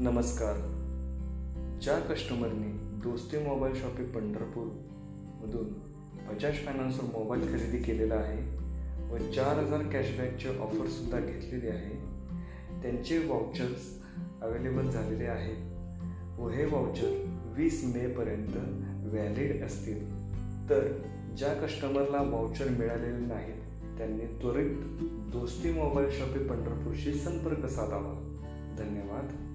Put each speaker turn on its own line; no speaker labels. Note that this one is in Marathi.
नमस्कार. ज्या कस्टमरने दोस्ती मोबाईल शॉपिंग पंढरपूरमधून बजाज फायनान्सवर मोबाईल खरेदी केलेला आहे व चार हजार कॅशबॅकचे ऑफरसुद्धा घेतलेली आहे त्यांचे वाउचर्स अवेलेबल झालेले आहेत व हे वाउचर वीस मेपर्यंत व्हॅलिड असतील. तर ज्या कस्टमरला वाउचर मिळालेले नाहीत त्यांनी त्वरित दोस्ती मोबाईल शॉपिंग पंढरपूरशी संपर्क साधावा. धन्यवाद.